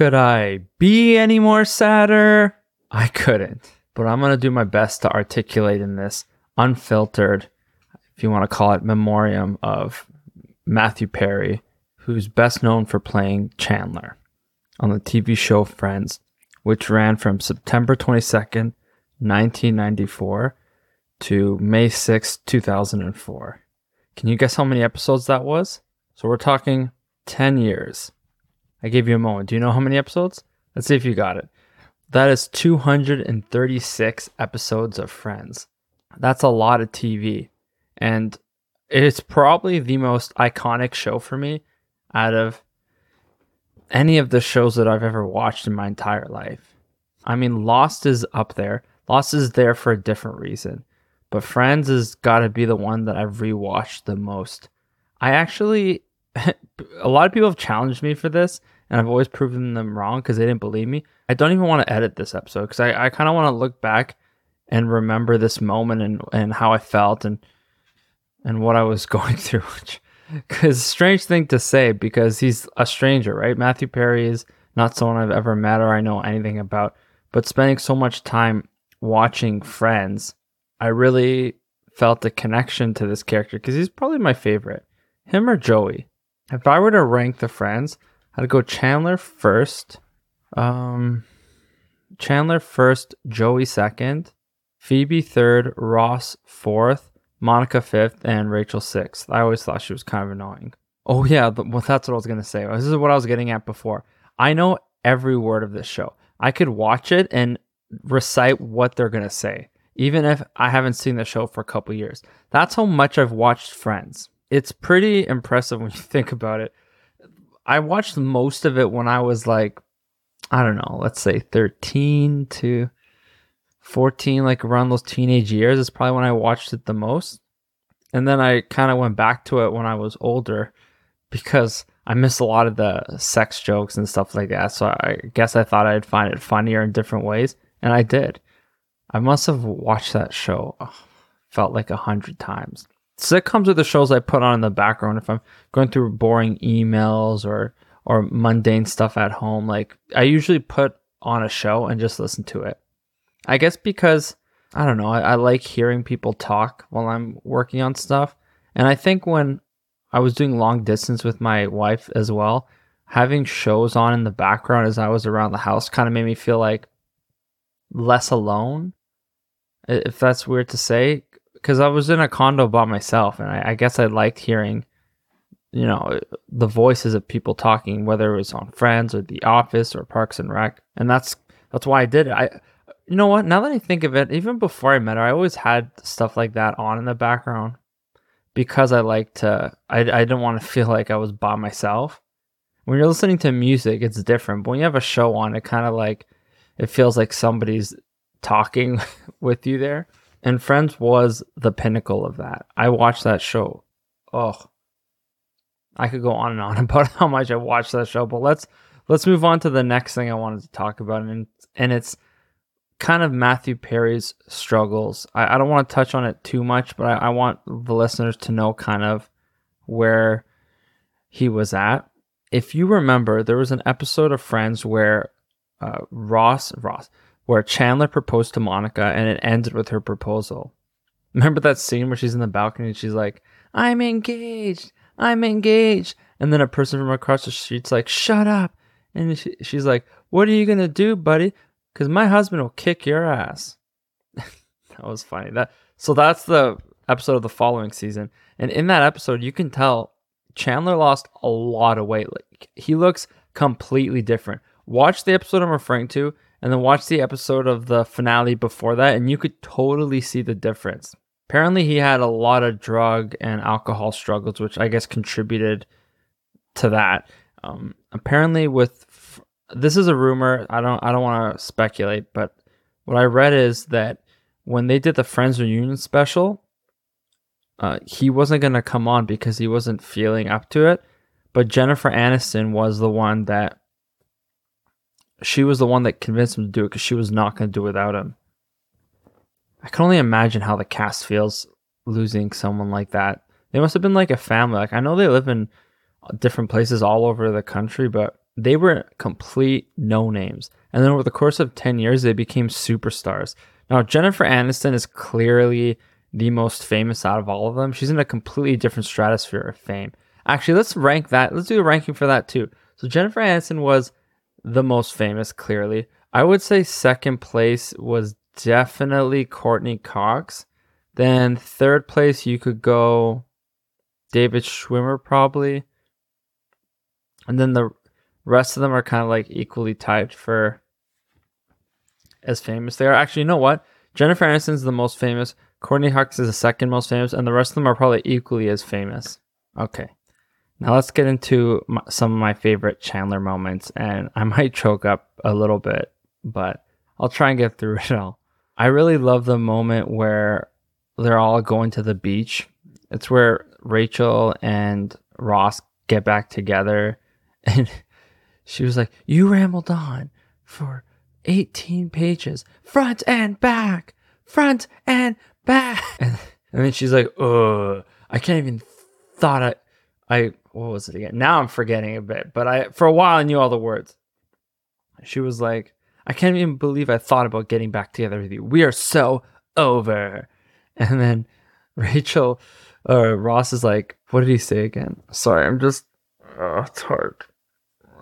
Could I be any more sadder? I couldn't. But I'm going to do my best to articulate in this unfiltered, if you want to call it, memoriam of Matthew Perry, who's best known for playing Chandler on the TV show Friends, which ran from September 22nd, 1994 to May 6, 2004. Can you guess how many episodes that was? So we're talking 10 years. I gave you a moment. Do you know how many episodes? Let's see if you got it. That is 236 episodes of Friends. That's a lot of TV. And it's probably the most iconic show for me out of any of the shows that I've ever watched in my entire life. I mean, Lost is up there. Lost is there for a different reason. But Friends has got to be the one that I've rewatched the most. I actually, a lot of people have challenged me for this, and I've always proven them wrong because they didn't believe me. I don't even want to edit this episode because I, I kind of want to look back and remember this moment and, and how I felt and and what I was going through. Because strange thing to say because he's a stranger, right? Matthew Perry is not someone I've ever met or I know anything about. But spending so much time watching Friends I really felt a connection to this character because he's probably my favorite. Him or Joey. If I were to rank the friends, I'd go Chandler first. Um, Chandler first, Joey second, Phoebe third, Ross fourth, Monica fifth, and Rachel sixth. I always thought she was kind of annoying. Oh yeah, well that's what I was gonna say. This is what I was getting at before. I know every word of this show. I could watch it and recite what they're gonna say even if I haven't seen the show for a couple years. That's how much I've watched Friends. It's pretty impressive when you think about it. I watched most of it when I was like, I don't know, let's say 13 to 14, like around those teenage years is probably when I watched it the most. And then I kind of went back to it when I was older because I missed a lot of the sex jokes and stuff like that. So I guess I thought I'd find it funnier in different ways. And I did. I must have watched that show, oh, felt like a hundred times. Sitcoms are the shows I put on in the background if I'm going through boring emails or or mundane stuff at home. Like I usually put on a show and just listen to it. I guess because I don't know, I, I like hearing people talk while I'm working on stuff. And I think when I was doing long distance with my wife as well, having shows on in the background as I was around the house kind of made me feel like less alone if that's weird to say, because I was in a condo by myself, and I, I, guess I liked hearing, you know, the voices of people talking, whether it was on Friends or The Office or Parks and Rec, and that's that's why I did it. I, you know what? Now that I think of it, even before I met her, I always had stuff like that on in the background because I like to. I I didn't want to feel like I was by myself. When you're listening to music, it's different. But when you have a show on, it kind of like it feels like somebody's talking with you there. And Friends was the pinnacle of that. I watched that show. Oh, I could go on and on about how much I watched that show, but let's let's move on to the next thing I wanted to talk about, and and it's kind of Matthew Perry's struggles. I, I don't want to touch on it too much, but I, I want the listeners to know kind of where he was at. If you remember, there was an episode of Friends where uh, Ross Ross where Chandler proposed to Monica and it ended with her proposal. Remember that scene where she's in the balcony and she's like, I'm engaged. I'm engaged. And then a person from across the street's like, shut up. And she, she's like, what are you going to do, buddy? Because my husband will kick your ass. that was funny. That So that's the episode of the following season. And in that episode, you can tell Chandler lost a lot of weight. Like he looks completely different. Watch the episode I'm referring to and then watch the episode of the finale before that, and you could totally see the difference. Apparently, he had a lot of drug and alcohol struggles, which I guess contributed to that. Um, apparently, with f- this is a rumor. I don't I don't want to speculate, but what I read is that when they did the Friends reunion special, uh, he wasn't gonna come on because he wasn't feeling up to it. But Jennifer Aniston was the one that she was the one that convinced him to do it because she was not going to do it without him. I can only imagine how the cast feels losing someone like that. They must have been like a family. Like I know they live in uh, different places all over the country, but they were complete no names. And then over the course of 10 years, they became superstars. Now, Jennifer Aniston is clearly the most famous out of all of them. She's in a completely different stratosphere of fame. Actually, let's rank that. Let's do a ranking for that too. So, Jennifer Aniston was the most famous, clearly. I would say second place was definitely Courteney Cox. Then third place, you could go David Schwimmer, probably. And then the rest of them are kind of like equally typed for as famous they are. Actually, you know what? Jennifer Aniston's the most famous. Courteney Cox is the second most famous, and the rest of them are probably equally as famous. Okay. Now let's get into my, some of my favorite Chandler moments, and I might choke up a little bit, but I'll try and get through it all. I really love the moment where they're all going to the beach. It's where Rachel and Ross get back together, and she was like, You rambled on for 18 pages, front and back, front and back. And, and then she's like, Oh, I can't even thought I, I, what was it again? Now I'm forgetting a bit, but I, for a while, I knew all the words. She was like, I can't even believe I thought about getting back together with you. We are so over. And then Rachel, uh, Ross is like, what did he say again? Sorry, I'm just, oh, it's hard.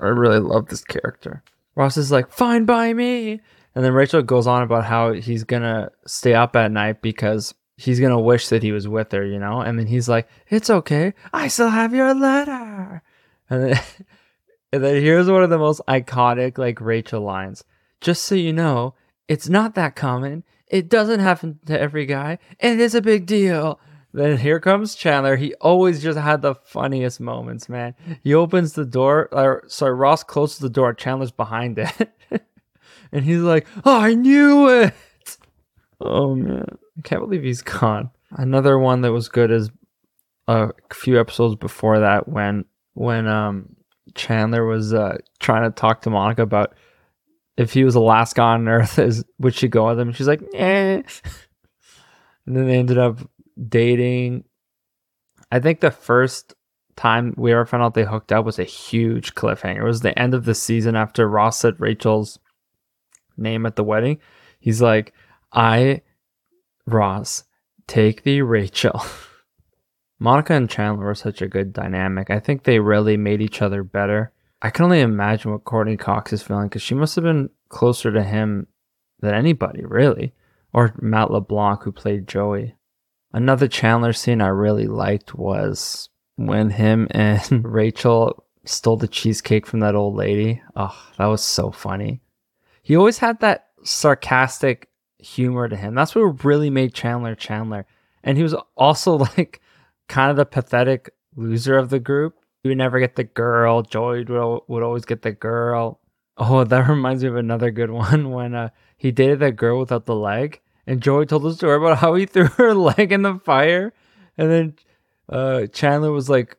I really love this character. Ross is like, fine by me. And then Rachel goes on about how he's gonna stay up at night because he's gonna wish that he was with her, you know? And then he's like, It's okay, I still have your letter. And then, and then here's one of the most iconic like Rachel lines. Just so you know, it's not that common. It doesn't happen to every guy. And it is a big deal. Then here comes Chandler. He always just had the funniest moments, man. He opens the door, or sorry, Ross closes the door. Chandler's behind it. and he's like, oh, I knew it. Oh, man. I can't believe he's gone. Another one that was good is a few episodes before that when when um Chandler was uh trying to talk to Monica about if he was the last guy on earth, is would she go with him? She's like, eh. and then they ended up dating. I think the first time we ever found out they hooked up was a huge cliffhanger. It was the end of the season after Ross said Rachel's name at the wedding. He's like, I, Ross, take the Rachel. Monica and Chandler were such a good dynamic. I think they really made each other better. I can only imagine what Courteney Cox is feeling because she must have been closer to him than anybody, really. Or Matt LeBlanc, who played Joey. Another Chandler scene I really liked was when him and Rachel stole the cheesecake from that old lady. Oh, that was so funny. He always had that sarcastic humor to him. That's what really made Chandler Chandler. And he was also like kind of the pathetic loser of the group. He would never get the girl. Joey would, would always get the girl. Oh, that reminds me of another good one when uh, he dated that girl without the leg and Joey told the story about how he threw her leg in the fire, and then uh, Chandler was like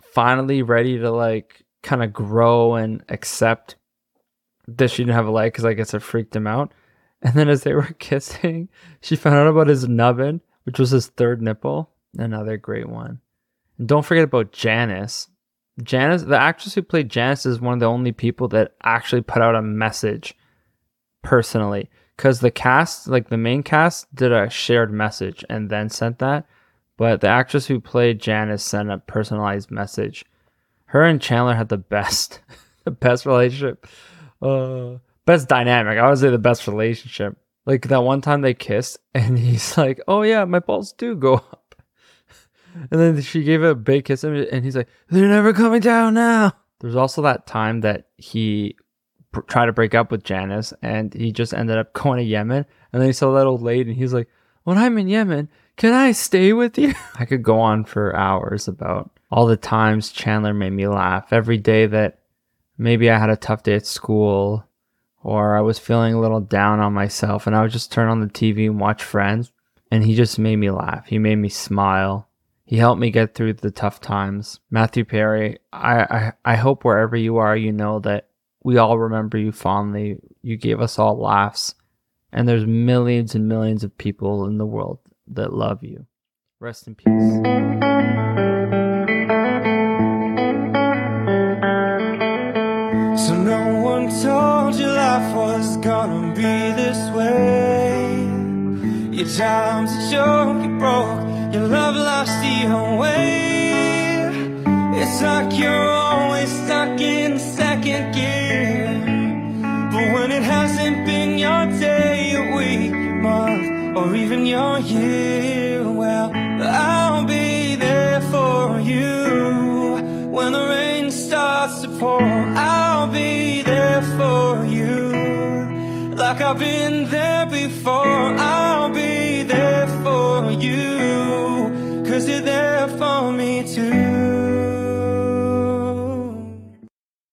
finally ready to like kind of grow and accept that she didn't have a leg because I guess it freaked him out. And then as they were kissing, she found out about his nubbin, which was his third nipple. Another great one. And don't forget about Janice. Janice, the actress who played Janice, is one of the only people that actually put out a message personally because the cast, like the main cast, did a shared message and then sent that. But the actress who played Janice sent a personalized message. Her and Chandler had the best, the best relationship, uh, best dynamic. I would say the best relationship. Like that one time they kissed, and he's like, "Oh yeah, my balls do go up," and then she gave a big kiss, and he's like, "They're never coming down now." There's also that time that he tried to break up with Janice, and he just ended up going to Yemen. And then he saw that old lady, and he's like, "When I'm in Yemen, can I stay with you?" I could go on for hours about all the times Chandler made me laugh. Every day that maybe I had a tough day at school, or I was feeling a little down on myself, and I would just turn on the TV and watch Friends, and he just made me laugh. He made me smile. He helped me get through the tough times. Matthew Perry, I, I, I hope wherever you are, you know that we all remember you fondly. You gave us all laughs. And there's millions and millions of people in the world that love you. Rest in peace. Your time's a joke, you're broke. Your love lost the way. It's like you're always stuck in second gear. But when it hasn't been your day, your week, month, or even your year, well, I'll be there for you. When the rain starts to pour, I'll be there for you. Like I've been there before, I'll